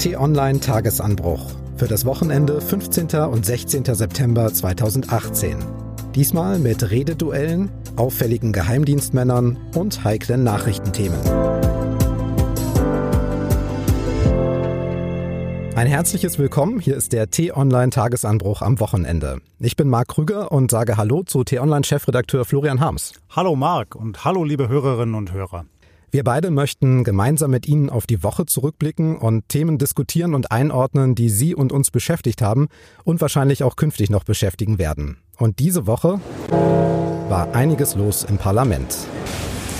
T-Online Tagesanbruch für das Wochenende 15. und 16. September 2018. Diesmal mit Rededuellen, auffälligen Geheimdienstmännern und heiklen Nachrichtenthemen. Ein herzliches Willkommen. Hier ist der T-Online Tagesanbruch am Wochenende. Ich bin Marc Krüger und sage Hallo zu T-Online Chefredakteur Florian Harms. Hallo Marc und hallo liebe Hörerinnen und Hörer. Wir beide möchten gemeinsam mit Ihnen auf die Woche zurückblicken und Themen diskutieren und einordnen, die Sie und uns beschäftigt haben und wahrscheinlich auch künftig noch beschäftigen werden. Und diese Woche war einiges los im Parlament.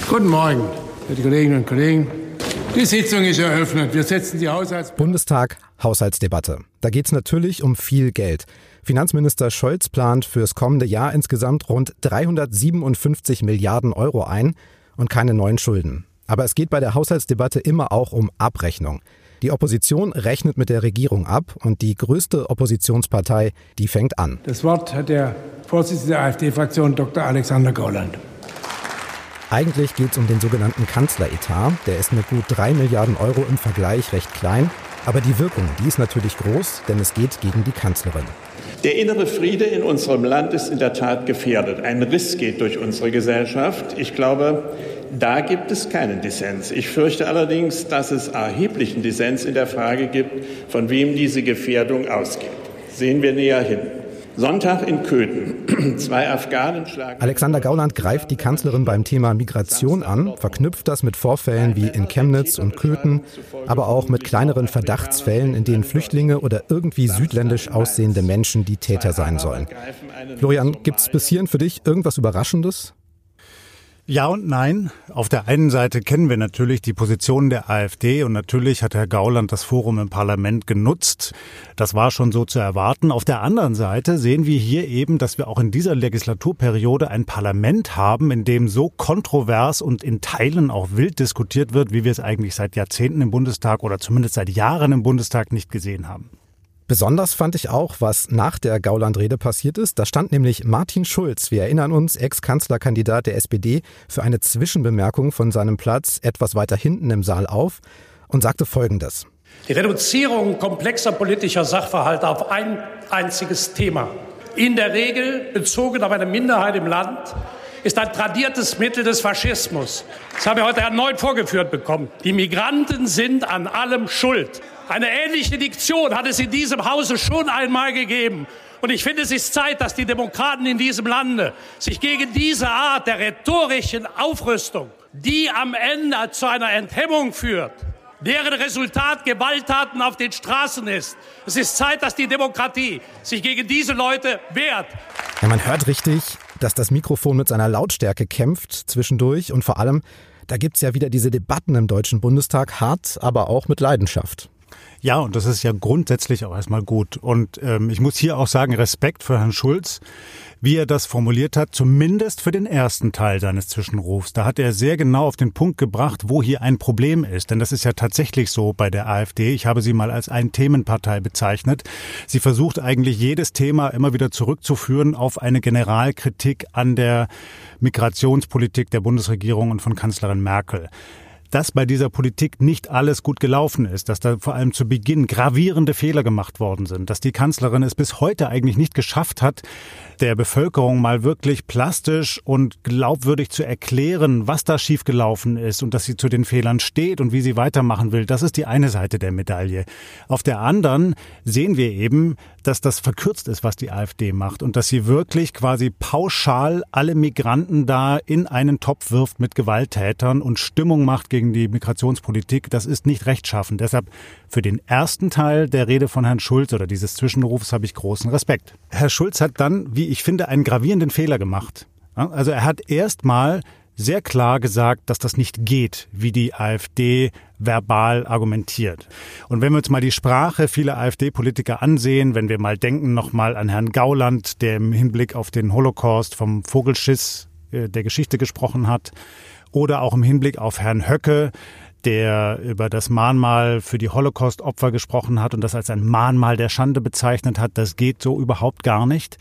Guten Morgen, liebe Kolleginnen und Kollegen. Die Sitzung ist eröffnet. Wir setzen die Haushalts Bundestag Haushaltsdebatte. Da geht es natürlich um viel Geld. Finanzminister Scholz plant fürs kommende Jahr insgesamt rund 357 Milliarden Euro ein und keine neuen Schulden. Aber es geht bei der Haushaltsdebatte immer auch um Abrechnung. Die Opposition rechnet mit der Regierung ab und die größte Oppositionspartei, die fängt an. Das Wort hat der Vorsitzende der AfD-Fraktion Dr. Alexander Gauland. Eigentlich geht es um den sogenannten Kanzleretat. Der ist mit gut drei Milliarden Euro im Vergleich recht klein. Aber die Wirkung, die ist natürlich groß, denn es geht gegen die Kanzlerin. Der innere Friede in unserem Land ist in der Tat gefährdet. Ein Riss geht durch unsere Gesellschaft. Ich glaube, da gibt es keinen Dissens. Ich fürchte allerdings, dass es erheblichen Dissens in der Frage gibt, von wem diese Gefährdung ausgeht. Sehen wir näher hin. Sonntag in Köthen. Zwei Afghanen schlagen. Alexander Gauland greift die Kanzlerin beim Thema Migration an, verknüpft das mit Vorfällen wie in Chemnitz und Köthen, aber auch mit kleineren Verdachtsfällen, in denen Flüchtlinge oder irgendwie südländisch aussehende Menschen die Täter sein sollen. Florian, gibt es bis hierhin für dich irgendwas Überraschendes? Ja und nein. Auf der einen Seite kennen wir natürlich die Position der AfD und natürlich hat Herr Gauland das Forum im Parlament genutzt. Das war schon so zu erwarten. Auf der anderen Seite sehen wir hier eben, dass wir auch in dieser Legislaturperiode ein Parlament haben, in dem so kontrovers und in Teilen auch wild diskutiert wird, wie wir es eigentlich seit Jahrzehnten im Bundestag oder zumindest seit Jahren im Bundestag nicht gesehen haben. Besonders fand ich auch, was nach der Gauland-Rede passiert ist. Da stand nämlich Martin Schulz, wir erinnern uns, Ex-Kanzlerkandidat der SPD, für eine Zwischenbemerkung von seinem Platz etwas weiter hinten im Saal auf und sagte Folgendes. Die Reduzierung komplexer politischer Sachverhalte auf ein einziges Thema, in der Regel bezogen auf eine Minderheit im Land, ist ein tradiertes Mittel des Faschismus. Das haben wir heute erneut vorgeführt bekommen. Die Migranten sind an allem schuld. Eine ähnliche Diktion hat es in diesem Hause schon einmal gegeben. Und ich finde, es ist Zeit, dass die Demokraten in diesem Lande sich gegen diese Art der rhetorischen Aufrüstung, die am Ende zu einer Enthemmung führt, deren Resultat Gewalttaten auf den Straßen ist. Es ist Zeit, dass die Demokratie sich gegen diese Leute wehrt. Ja, man hört richtig, dass das Mikrofon mit seiner Lautstärke kämpft zwischendurch und vor allem, da gibt es ja wieder diese Debatten im Deutschen Bundestag, hart, aber auch mit Leidenschaft. Ja, und das ist ja grundsätzlich auch erstmal gut. Und ähm, ich muss hier auch sagen, Respekt für Herrn Schulz, wie er das formuliert hat, zumindest für den ersten Teil seines Zwischenrufs. Da hat er sehr genau auf den Punkt gebracht, wo hier ein Problem ist. Denn das ist ja tatsächlich so bei der AfD. Ich habe sie mal als ein Themenpartei bezeichnet. Sie versucht eigentlich jedes Thema immer wieder zurückzuführen auf eine Generalkritik an der Migrationspolitik der Bundesregierung und von Kanzlerin Merkel dass bei dieser Politik nicht alles gut gelaufen ist, dass da vor allem zu Beginn gravierende Fehler gemacht worden sind, dass die Kanzlerin es bis heute eigentlich nicht geschafft hat, der Bevölkerung mal wirklich plastisch und glaubwürdig zu erklären, was da schiefgelaufen ist und dass sie zu den Fehlern steht und wie sie weitermachen will. Das ist die eine Seite der Medaille. Auf der anderen sehen wir eben, dass das verkürzt ist, was die AfD macht und dass sie wirklich quasi pauschal alle Migranten da in einen Topf wirft mit Gewalttätern und Stimmung macht gegen die Migrationspolitik. Das ist nicht rechtschaffend. Deshalb für den ersten Teil der Rede von Herrn Schulz oder dieses Zwischenrufs habe ich großen Respekt. Herr Schulz hat dann, wie ich finde, einen gravierenden Fehler gemacht. Also er hat erstmal sehr klar gesagt, dass das nicht geht, wie die AfD verbal argumentiert. Und wenn wir uns mal die Sprache vieler AfD-Politiker ansehen, wenn wir mal denken nochmal an Herrn Gauland, der im Hinblick auf den Holocaust vom Vogelschiss äh, der Geschichte gesprochen hat, oder auch im Hinblick auf Herrn Höcke, der über das Mahnmal für die Holocaust-Opfer gesprochen hat und das als ein Mahnmal der Schande bezeichnet hat. Das geht so überhaupt gar nicht.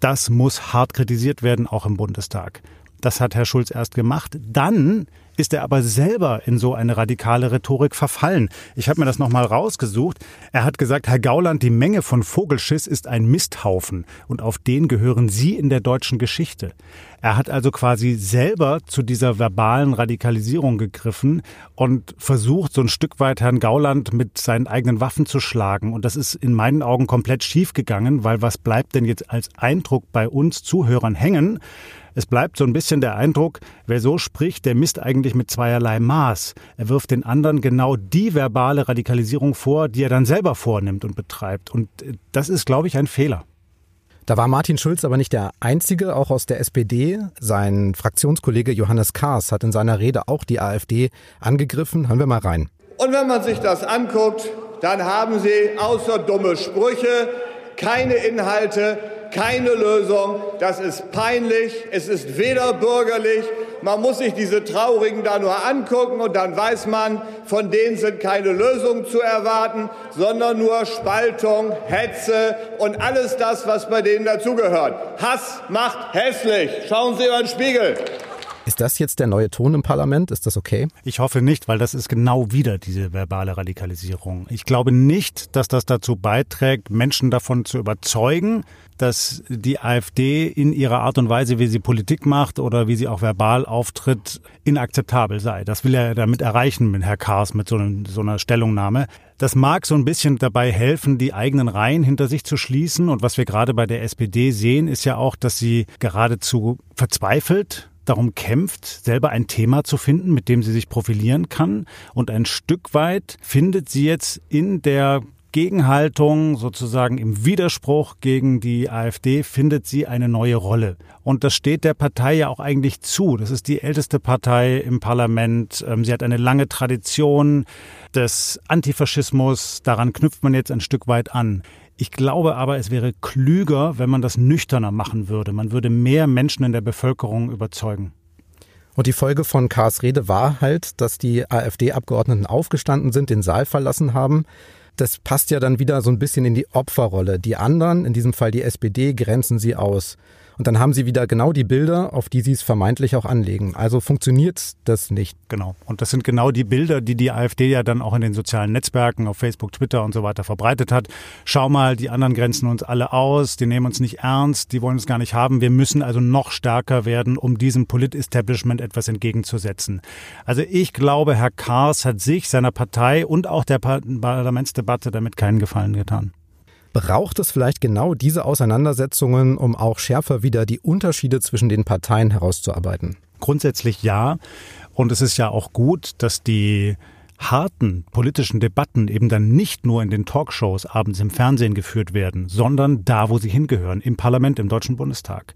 Das muss hart kritisiert werden, auch im Bundestag. Das hat Herr Schulz erst gemacht. Dann ist er aber selber in so eine radikale Rhetorik verfallen. Ich habe mir das nochmal rausgesucht. Er hat gesagt, Herr Gauland, die Menge von Vogelschiss ist ein Misthaufen und auf den gehören Sie in der deutschen Geschichte. Er hat also quasi selber zu dieser verbalen Radikalisierung gegriffen und versucht, so ein Stück weit Herrn Gauland mit seinen eigenen Waffen zu schlagen. Und das ist in meinen Augen komplett schief gegangen, weil was bleibt denn jetzt als Eindruck bei uns Zuhörern hängen? Es bleibt so ein bisschen der Eindruck, wer so spricht, der misst eigentlich mit zweierlei Maß. Er wirft den anderen genau die verbale Radikalisierung vor, die er dann selber vornimmt und betreibt. Und äh, das ist, glaube ich, ein Fehler. Da war Martin Schulz aber nicht der Einzige, auch aus der SPD. Sein Fraktionskollege Johannes Kahrs hat in seiner Rede auch die AfD angegriffen. Hören wir mal rein. Und wenn man sich das anguckt, dann haben sie außer dumme Sprüche keine Inhalte, keine Lösung. Das ist peinlich. Es ist weder bürgerlich. Man muss sich diese Traurigen da nur angucken und dann weiß man, von denen sind keine Lösungen zu erwarten, sondern nur Spaltung, Hetze und alles das, was bei denen dazugehört. Hass macht hässlich. Schauen Sie über den Spiegel. Ist das jetzt der neue Ton im Parlament? Ist das okay? Ich hoffe nicht, weil das ist genau wieder diese verbale Radikalisierung. Ich glaube nicht, dass das dazu beiträgt, Menschen davon zu überzeugen, dass die AfD in ihrer Art und Weise, wie sie Politik macht oder wie sie auch verbal auftritt, inakzeptabel sei. Das will er damit erreichen mit Herr Kars mit so, einem, so einer Stellungnahme. Das mag so ein bisschen dabei helfen, die eigenen Reihen hinter sich zu schließen. Und was wir gerade bei der SPD sehen, ist ja auch, dass sie geradezu verzweifelt darum kämpft, selber ein Thema zu finden, mit dem sie sich profilieren kann. Und ein Stück weit findet sie jetzt in der Gegenhaltung, sozusagen im Widerspruch gegen die AfD, findet sie eine neue Rolle. Und das steht der Partei ja auch eigentlich zu. Das ist die älteste Partei im Parlament. Ähm, sie hat eine lange Tradition des Antifaschismus. Daran knüpft man jetzt ein Stück weit an. Ich glaube aber, es wäre klüger, wenn man das nüchterner machen würde. Man würde mehr Menschen in der Bevölkerung überzeugen. Und die Folge von Kars Rede war halt, dass die AfD-Abgeordneten aufgestanden sind, den Saal verlassen haben. Das passt ja dann wieder so ein bisschen in die Opferrolle. Die anderen, in diesem Fall die SPD, grenzen sie aus. Und dann haben sie wieder genau die Bilder, auf die sie es vermeintlich auch anlegen. Also funktioniert das nicht. Genau. Und das sind genau die Bilder, die die AfD ja dann auch in den sozialen Netzwerken, auf Facebook, Twitter und so weiter verbreitet hat. Schau mal, die anderen grenzen uns alle aus, die nehmen uns nicht ernst, die wollen uns gar nicht haben. Wir müssen also noch stärker werden, um diesem Polit-Establishment etwas entgegenzusetzen. Also ich glaube, Herr Kars hat sich, seiner Partei und auch der Parlamentsdebatte damit keinen Gefallen getan. Braucht es vielleicht genau diese Auseinandersetzungen, um auch schärfer wieder die Unterschiede zwischen den Parteien herauszuarbeiten? Grundsätzlich ja. Und es ist ja auch gut, dass die harten politischen Debatten eben dann nicht nur in den Talkshows abends im Fernsehen geführt werden, sondern da, wo sie hingehören, im Parlament, im Deutschen Bundestag.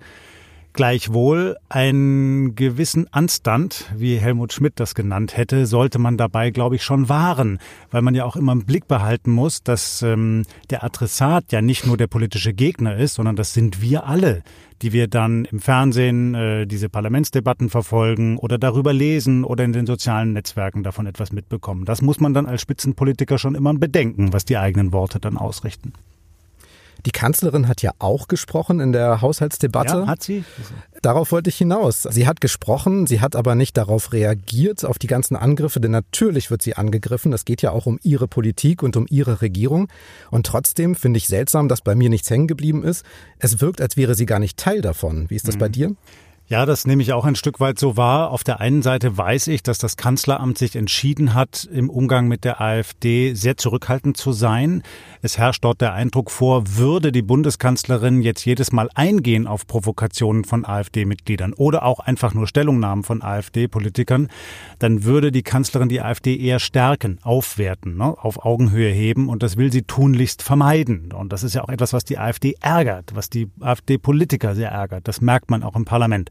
Gleichwohl einen gewissen Anstand, wie Helmut Schmidt das genannt hätte, sollte man dabei, glaube ich, schon wahren, weil man ja auch immer im Blick behalten muss, dass ähm, der Adressat ja nicht nur der politische Gegner ist, sondern das sind wir alle, die wir dann im Fernsehen äh, diese Parlamentsdebatten verfolgen oder darüber lesen oder in den sozialen Netzwerken davon etwas mitbekommen. Das muss man dann als Spitzenpolitiker schon immer bedenken, was die eigenen Worte dann ausrichten. Die Kanzlerin hat ja auch gesprochen in der Haushaltsdebatte. Ja, hat sie? Darauf wollte ich hinaus. Sie hat gesprochen, sie hat aber nicht darauf reagiert, auf die ganzen Angriffe, denn natürlich wird sie angegriffen. Es geht ja auch um ihre Politik und um ihre Regierung. Und trotzdem finde ich seltsam, dass bei mir nichts hängen geblieben ist. Es wirkt, als wäre sie gar nicht Teil davon. Wie ist das mhm. bei dir? Ja, das nehme ich auch ein Stück weit so wahr. Auf der einen Seite weiß ich, dass das Kanzleramt sich entschieden hat, im Umgang mit der AfD sehr zurückhaltend zu sein. Es herrscht dort der Eindruck vor, würde die Bundeskanzlerin jetzt jedes Mal eingehen auf Provokationen von AfD-Mitgliedern oder auch einfach nur Stellungnahmen von AfD-Politikern, dann würde die Kanzlerin die AfD eher stärken, aufwerten, ne, auf Augenhöhe heben und das will sie tunlichst vermeiden. Und das ist ja auch etwas, was die AfD ärgert, was die AfD-Politiker sehr ärgert. Das merkt man auch im Parlament.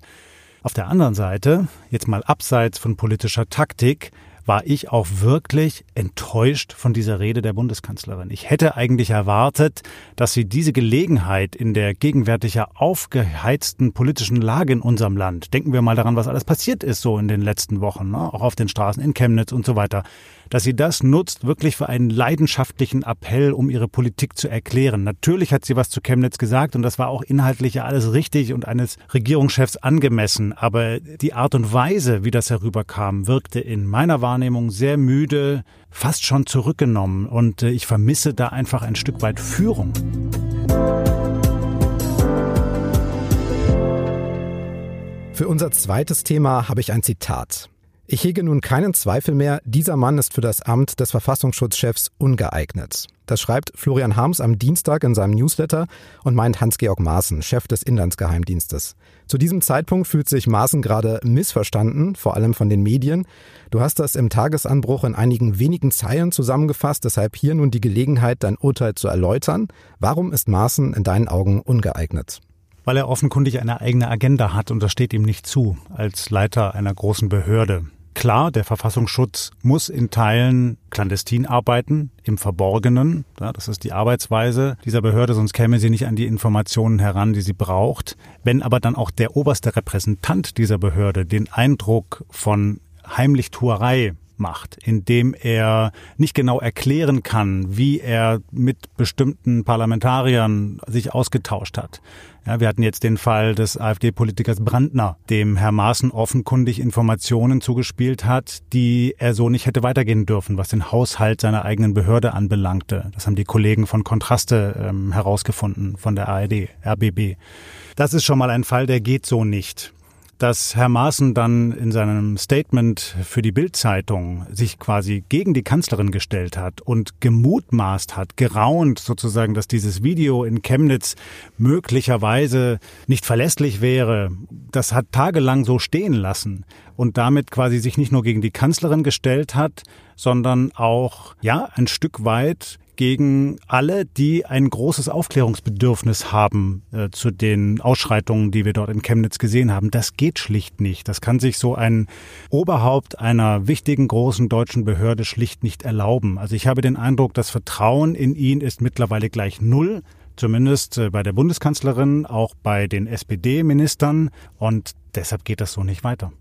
Auf der anderen Seite, jetzt mal abseits von politischer Taktik, war ich auch wirklich enttäuscht von dieser Rede der Bundeskanzlerin. Ich hätte eigentlich erwartet, dass sie diese Gelegenheit in der gegenwärtig aufgeheizten politischen Lage in unserem Land, denken wir mal daran, was alles passiert ist so in den letzten Wochen, ne? auch auf den Straßen in Chemnitz und so weiter, dass sie das nutzt wirklich für einen leidenschaftlichen Appell, um ihre Politik zu erklären. Natürlich hat sie was zu Chemnitz gesagt und das war auch inhaltlich ja alles richtig und eines Regierungschefs angemessen. Aber die Art und Weise, wie das herüberkam, wirkte in meiner Wahrnehmung sehr müde, fast schon zurückgenommen und äh, ich vermisse da einfach ein Stück weit Führung. Für unser zweites Thema habe ich ein Zitat. Ich hege nun keinen Zweifel mehr, dieser Mann ist für das Amt des Verfassungsschutzchefs ungeeignet. Das schreibt Florian Harms am Dienstag in seinem Newsletter und meint Hans-Georg Maaßen, Chef des Inlandsgeheimdienstes. Zu diesem Zeitpunkt fühlt sich Maaßen gerade missverstanden, vor allem von den Medien. Du hast das im Tagesanbruch in einigen wenigen Zeilen zusammengefasst, deshalb hier nun die Gelegenheit, dein Urteil zu erläutern. Warum ist Maaßen in deinen Augen ungeeignet? Weil er offenkundig eine eigene Agenda hat und das steht ihm nicht zu, als Leiter einer großen Behörde. Klar, der Verfassungsschutz muss in Teilen clandestin arbeiten, im Verborgenen. Ja, das ist die Arbeitsweise dieser Behörde, sonst käme sie nicht an die Informationen heran, die sie braucht. Wenn aber dann auch der oberste Repräsentant dieser Behörde den Eindruck von Heimlichtuerei macht, indem er nicht genau erklären kann, wie er mit bestimmten Parlamentariern sich ausgetauscht hat. Ja, wir hatten jetzt den Fall des AfD-Politikers Brandner, dem Herr Maaßen offenkundig Informationen zugespielt hat, die er so nicht hätte weitergehen dürfen, was den Haushalt seiner eigenen Behörde anbelangte. Das haben die Kollegen von Kontraste ähm, herausgefunden, von der ARD, RBB. Das ist schon mal ein Fall, der geht so nicht dass Herr Maaßen dann in seinem Statement für die Bildzeitung sich quasi gegen die Kanzlerin gestellt hat und gemutmaßt hat, geraunt sozusagen, dass dieses Video in Chemnitz möglicherweise nicht verlässlich wäre. Das hat tagelang so stehen lassen und damit quasi sich nicht nur gegen die Kanzlerin gestellt hat, sondern auch, ja, ein Stück weit gegen alle, die ein großes Aufklärungsbedürfnis haben äh, zu den Ausschreitungen, die wir dort in Chemnitz gesehen haben. Das geht schlicht nicht. Das kann sich so ein Oberhaupt einer wichtigen großen deutschen Behörde schlicht nicht erlauben. Also ich habe den Eindruck, das Vertrauen in ihn ist mittlerweile gleich null zumindest äh, bei der Bundeskanzlerin, auch bei den SPD-Ministern. Und deshalb geht das so nicht weiter.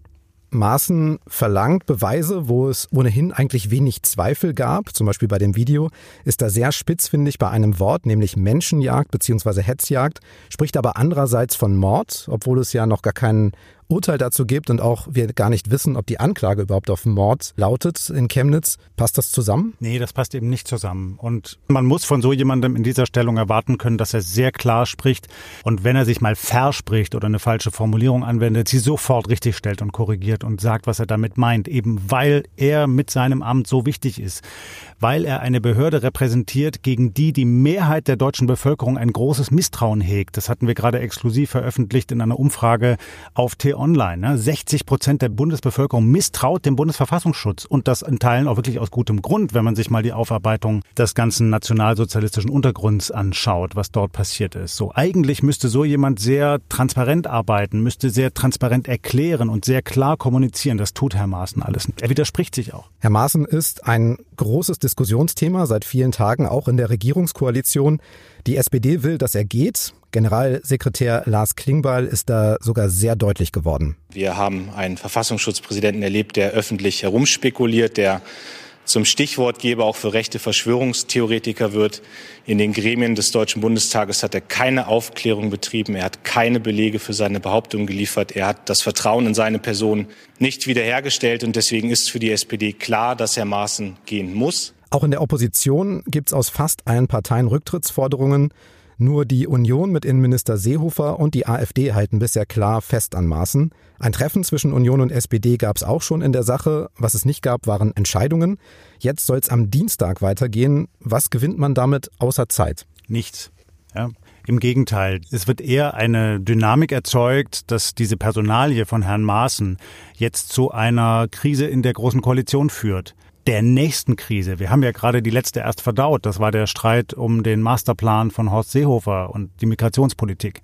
Maaßen verlangt Beweise, wo es ohnehin eigentlich wenig Zweifel gab. Zum Beispiel bei dem Video ist er sehr spitzfindig bei einem Wort, nämlich Menschenjagd bzw. Hetzjagd, spricht aber andererseits von Mord, obwohl es ja noch gar keinen Urteil dazu gibt und auch wir gar nicht wissen, ob die Anklage überhaupt auf Mord lautet in Chemnitz. Passt das zusammen? Nee, das passt eben nicht zusammen. Und man muss von so jemandem in dieser Stellung erwarten können, dass er sehr klar spricht und wenn er sich mal verspricht oder eine falsche Formulierung anwendet, sie sofort richtig stellt und korrigiert und sagt, was er damit meint, eben weil er mit seinem Amt so wichtig ist, weil er eine Behörde repräsentiert, gegen die die Mehrheit der deutschen Bevölkerung ein großes Misstrauen hegt. Das hatten wir gerade exklusiv veröffentlicht in einer Umfrage auf T Online. 60 ne? Prozent der Bundesbevölkerung misstraut dem Bundesverfassungsschutz und das in Teilen auch wirklich aus gutem Grund, wenn man sich mal die Aufarbeitung des ganzen nationalsozialistischen Untergrunds anschaut, was dort passiert ist. So eigentlich müsste so jemand sehr transparent arbeiten, müsste sehr transparent erklären und sehr klar kommunizieren. Das tut Herr Maaßen alles. Er widerspricht sich auch. Herr Maaßen ist ein großes Diskussionsthema seit vielen Tagen auch in der Regierungskoalition. Die SPD will, dass er geht. Generalsekretär Lars Klingbeil ist da sogar sehr deutlich geworden. Wir haben einen Verfassungsschutzpräsidenten erlebt, der öffentlich herumspekuliert, der zum Stichwortgeber auch für rechte Verschwörungstheoretiker wird. In den Gremien des Deutschen Bundestages hat er keine Aufklärung betrieben. Er hat keine Belege für seine Behauptungen geliefert. Er hat das Vertrauen in seine Person nicht wiederhergestellt. Und deswegen ist für die SPD klar, dass Herr Maaßen gehen muss. Auch in der Opposition gibt es aus fast allen Parteien Rücktrittsforderungen. Nur die Union mit Innenminister Seehofer und die AfD halten bisher klar fest an Maßen. Ein Treffen zwischen Union und SPD gab es auch schon in der Sache. Was es nicht gab, waren Entscheidungen. Jetzt soll es am Dienstag weitergehen. Was gewinnt man damit außer Zeit? Nichts. Ja. Im Gegenteil, es wird eher eine Dynamik erzeugt, dass diese Personalie von Herrn Maaßen jetzt zu einer Krise in der Großen Koalition führt der nächsten Krise. Wir haben ja gerade die letzte erst verdaut. Das war der Streit um den Masterplan von Horst Seehofer und die Migrationspolitik.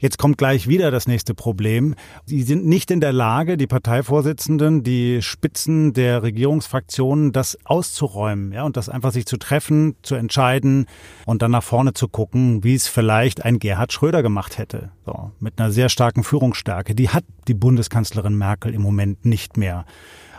Jetzt kommt gleich wieder das nächste Problem. Sie sind nicht in der Lage, die Parteivorsitzenden, die Spitzen der Regierungsfraktionen, das auszuräumen, ja, und das einfach sich zu treffen, zu entscheiden und dann nach vorne zu gucken, wie es vielleicht ein Gerhard Schröder gemacht hätte. So, mit einer sehr starken Führungsstärke. Die hat die Bundeskanzlerin Merkel im Moment nicht mehr.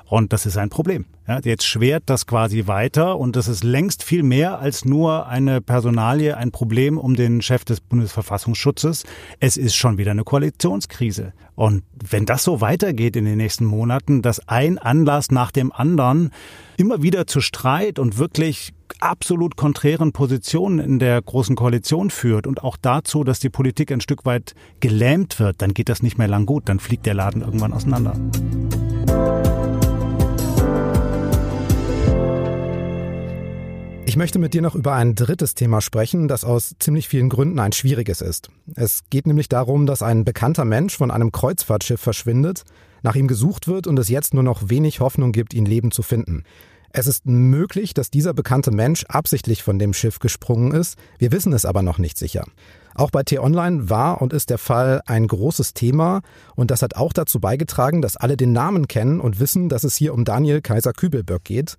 Und das ist ein Problem. Ja, jetzt schwert das quasi weiter und das ist längst viel mehr als nur eine Personalie, ein Problem um den Chef des Bundesverfassungsschutzes. Es ist schon wieder eine Koalitionskrise. Und wenn das so weitergeht in den nächsten Monaten, dass ein Anlass nach dem anderen immer wieder zu Streit und wirklich absolut konträren Positionen in der Großen Koalition führt und auch dazu, dass die Politik ein Stück weit gelähmt wird, dann geht das nicht mehr lang gut, dann fliegt der Laden irgendwann auseinander. Ich möchte mit dir noch über ein drittes Thema sprechen, das aus ziemlich vielen Gründen ein schwieriges ist. Es geht nämlich darum, dass ein bekannter Mensch von einem Kreuzfahrtschiff verschwindet, nach ihm gesucht wird und es jetzt nur noch wenig Hoffnung gibt, ihn lebend zu finden. Es ist möglich, dass dieser bekannte Mensch absichtlich von dem Schiff gesprungen ist, wir wissen es aber noch nicht sicher. Auch bei T-Online war und ist der Fall ein großes Thema und das hat auch dazu beigetragen, dass alle den Namen kennen und wissen, dass es hier um Daniel Kaiser-Kübelböck geht.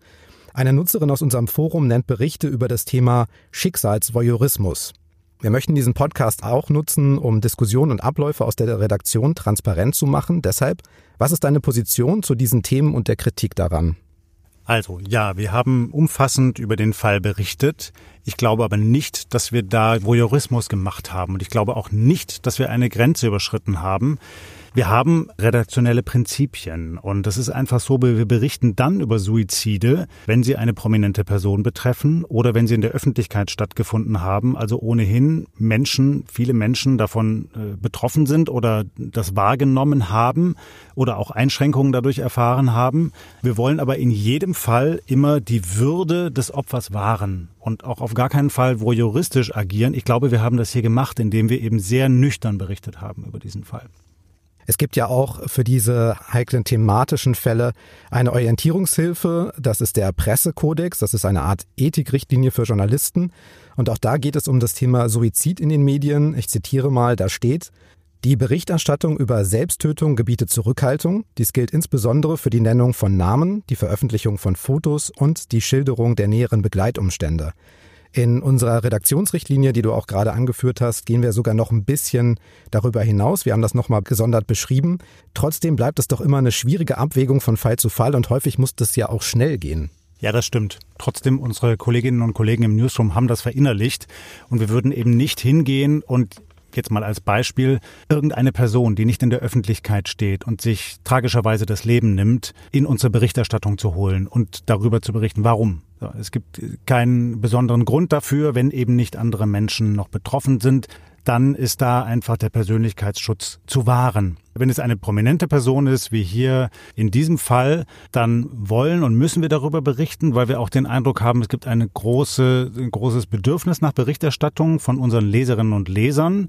Eine Nutzerin aus unserem Forum nennt Berichte über das Thema Schicksalsvoyeurismus. Wir möchten diesen Podcast auch nutzen, um Diskussionen und Abläufe aus der Redaktion transparent zu machen. Deshalb, was ist deine Position zu diesen Themen und der Kritik daran? Also ja, wir haben umfassend über den Fall berichtet. Ich glaube aber nicht, dass wir da Voyeurismus gemacht haben. Und ich glaube auch nicht, dass wir eine Grenze überschritten haben. Wir haben redaktionelle Prinzipien und das ist einfach so, wir berichten dann über Suizide, wenn sie eine prominente Person betreffen oder wenn sie in der Öffentlichkeit stattgefunden haben, also ohnehin Menschen, viele Menschen davon äh, betroffen sind oder das wahrgenommen haben oder auch Einschränkungen dadurch erfahren haben. Wir wollen aber in jedem Fall immer die Würde des Opfers wahren und auch auf gar keinen Fall wo juristisch agieren. Ich glaube, wir haben das hier gemacht, indem wir eben sehr nüchtern berichtet haben über diesen Fall. Es gibt ja auch für diese heiklen thematischen Fälle eine Orientierungshilfe. Das ist der Pressekodex. Das ist eine Art Ethikrichtlinie für Journalisten. Und auch da geht es um das Thema Suizid in den Medien. Ich zitiere mal, da steht, die Berichterstattung über Selbsttötung gebietet Zurückhaltung. Dies gilt insbesondere für die Nennung von Namen, die Veröffentlichung von Fotos und die Schilderung der näheren Begleitumstände. In unserer Redaktionsrichtlinie, die du auch gerade angeführt hast, gehen wir sogar noch ein bisschen darüber hinaus. Wir haben das nochmal gesondert beschrieben. Trotzdem bleibt es doch immer eine schwierige Abwägung von Fall zu Fall und häufig muss das ja auch schnell gehen. Ja, das stimmt. Trotzdem, unsere Kolleginnen und Kollegen im Newsroom haben das verinnerlicht und wir würden eben nicht hingehen und jetzt mal als Beispiel, irgendeine Person, die nicht in der Öffentlichkeit steht und sich tragischerweise das Leben nimmt, in unsere Berichterstattung zu holen und darüber zu berichten, warum. Es gibt keinen besonderen Grund dafür, wenn eben nicht andere Menschen noch betroffen sind dann ist da einfach der Persönlichkeitsschutz zu wahren. Wenn es eine prominente Person ist, wie hier in diesem Fall, dann wollen und müssen wir darüber berichten, weil wir auch den Eindruck haben, es gibt eine große, ein großes Bedürfnis nach Berichterstattung von unseren Leserinnen und Lesern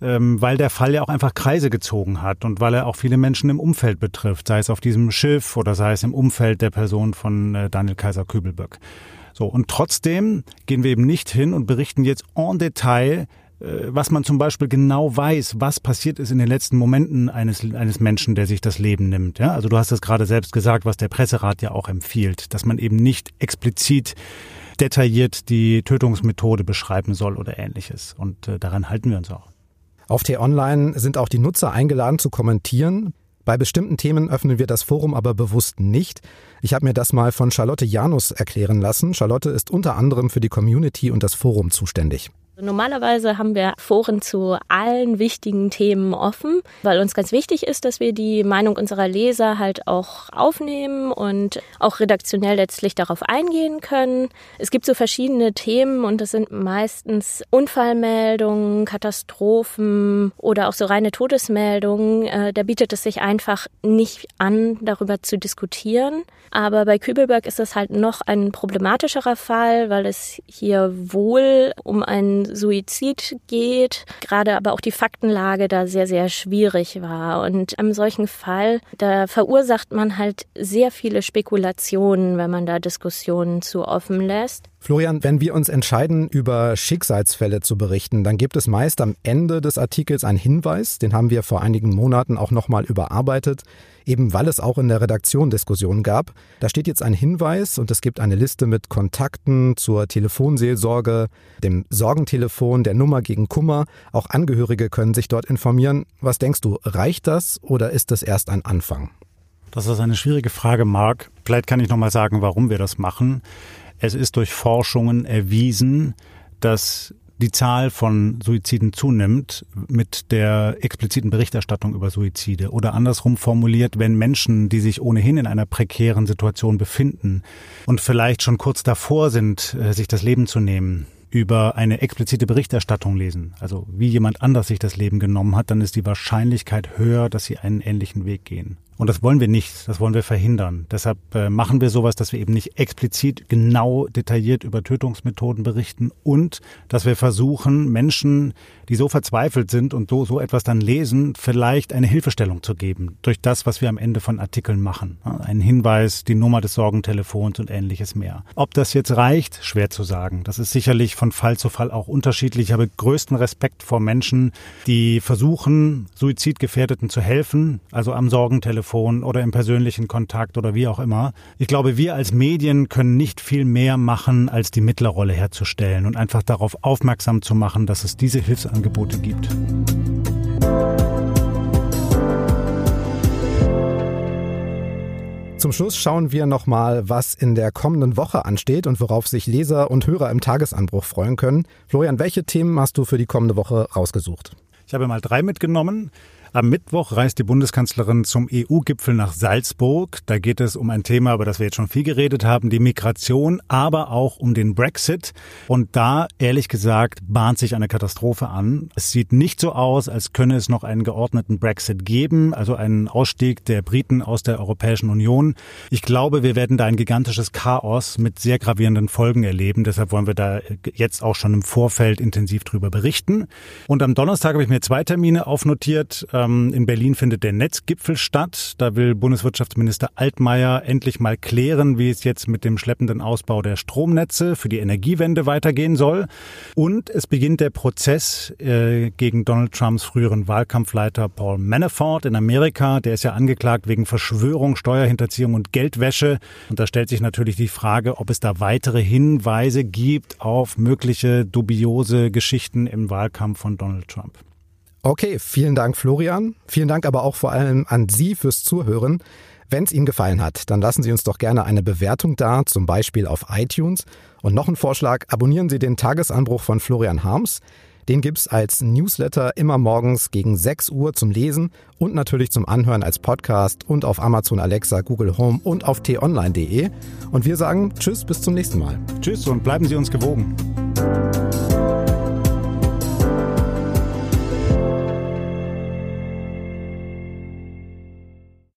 ähm, weil der Fall ja auch einfach Kreise gezogen hat und weil er auch viele Menschen im Umfeld betrifft, sei es auf diesem Schiff oder sei es im Umfeld der Person von äh, Daniel Kaiser Kübelböck. So, und trotzdem gehen wir eben nicht hin und berichten jetzt en Detail was man zum Beispiel genau weiß, was passiert ist in den letzten Momenten eines, eines Menschen, der sich das Leben nimmt. Ja? Also du hast es gerade selbst gesagt, was der Presserat ja auch empfiehlt, dass man eben nicht explizit detailliert die Tötungsmethode beschreiben soll oder ähnliches. Und äh, daran halten wir uns auch. Auf T-Online sind auch die Nutzer eingeladen zu kommentieren. Bei bestimmten Themen öffnen wir das Forum aber bewusst nicht. Ich habe mir das mal von Charlotte Janus erklären lassen. Charlotte ist unter anderem für die Community und das Forum zuständig. Normalerweise haben wir Foren zu allen wichtigen Themen offen, weil uns ganz wichtig ist, dass wir die Meinung unserer Leser halt auch aufnehmen und auch redaktionell letztlich darauf eingehen können. Es gibt so verschiedene Themen und das sind meistens Unfallmeldungen, Katastrophen oder auch so reine Todesmeldungen. Äh, da bietet es sich einfach nicht an, darüber zu diskutieren. Aber bei Kübelberg ist das halt noch ein problematischerer Fall, weil es hier wohl um einen Suizid geht, gerade aber auch die Faktenlage da sehr, sehr schwierig war. Und einem solchen Fall, da verursacht man halt sehr viele Spekulationen, wenn man da Diskussionen zu offen lässt. Florian, wenn wir uns entscheiden, über Schicksalsfälle zu berichten, dann gibt es meist am Ende des Artikels einen Hinweis, den haben wir vor einigen Monaten auch nochmal überarbeitet, eben weil es auch in der Redaktion Diskussionen gab. Da steht jetzt ein Hinweis und es gibt eine Liste mit Kontakten zur Telefonseelsorge, dem Sorgentelefon, der Nummer gegen Kummer. Auch Angehörige können sich dort informieren. Was denkst du, reicht das oder ist das erst ein Anfang? Das ist eine schwierige Frage, Mark. Vielleicht kann ich noch mal sagen, warum wir das machen. Es ist durch Forschungen erwiesen, dass die Zahl von Suiziden zunimmt mit der expliziten Berichterstattung über Suizide. Oder andersrum formuliert, wenn Menschen, die sich ohnehin in einer prekären Situation befinden und vielleicht schon kurz davor sind, äh, sich das Leben zu nehmen, über eine explizite Berichterstattung lesen, also wie jemand anders sich das Leben genommen hat, dann ist die Wahrscheinlichkeit höher, dass sie einen ähnlichen Weg gehen. Und das wollen wir nicht, das wollen wir verhindern. Deshalb äh, machen wir sowas, dass wir eben nicht explizit genau detailliert über Tötungsmethoden berichten und dass wir versuchen, Menschen, die so verzweifelt sind und so, so etwas dann lesen, vielleicht eine Hilfestellung zu geben durch das, was wir am Ende von Artikeln machen. Ein Hinweis, die Nummer des Sorgentelefons und ähnliches mehr. Ob das jetzt reicht, schwer zu sagen. Das ist sicherlich von Fall zu Fall auch unterschiedlich. Ich habe größten Respekt vor Menschen, die versuchen, Suizidgefährdeten zu helfen, also am Sorgentelefon Telefon oder im persönlichen Kontakt oder wie auch immer. Ich glaube, wir als Medien können nicht viel mehr machen, als die Mittlerrolle herzustellen und einfach darauf aufmerksam zu machen, dass es diese Hilfsangebote gibt. Zum Schluss schauen wir nochmal, was in der kommenden Woche ansteht und worauf sich Leser und Hörer im Tagesanbruch freuen können. Florian, welche Themen hast du für die kommende Woche rausgesucht? Ich habe mal drei mitgenommen. Am Mittwoch reist die Bundeskanzlerin zum EU-Gipfel nach Salzburg. Da geht es um ein Thema, über das wir jetzt schon viel geredet haben, die Migration, aber auch um den Brexit. Und da, ehrlich gesagt, bahnt sich eine Katastrophe an. Es sieht nicht so aus, als könne es noch einen geordneten Brexit geben, also einen Ausstieg der Briten aus der Europäischen Union. Ich glaube, wir werden da ein gigantisches Chaos mit sehr gravierenden Folgen erleben. Deshalb wollen wir da jetzt auch schon im Vorfeld intensiv drüber berichten. Und am Donnerstag habe ich mir zwei Termine aufnotiert. Ähm, in Berlin findet der Netzgipfel statt. Da will Bundeswirtschaftsminister Altmaier endlich mal klären, wie es jetzt mit dem schleppenden Ausbau der Stromnetze für die Energiewende weitergehen soll. Und es beginnt der Prozess äh, gegen Donald Trumps früheren Wahlkampfleiter Paul Manafort in Amerika. Der ist ja angeklagt wegen Verschwörung, Steuerhinterziehung und Geldwäsche. Und da stellt sich natürlich die Frage, ob es da weitere Hinweise gibt auf mögliche dubiose Geschichten im Wahlkampf von Donald Trump. Okay, vielen Dank, Florian. Vielen Dank aber auch vor allem an Sie fürs Zuhören. Wenn es Ihnen gefallen hat, dann lassen Sie uns doch gerne eine Bewertung da, zum Beispiel auf iTunes. Und noch ein Vorschlag, abonnieren Sie den Tagesanbruch von Florian Harms. Den gibt's als Newsletter immer morgens gegen 6 Uhr zum Lesen und natürlich zum Anhören als Podcast und auf Amazon Alexa, Google Home und auf t-online.de. Und wir sagen Tschüss, bis zum nächsten Mal. Tschüss und bleiben Sie uns gewogen.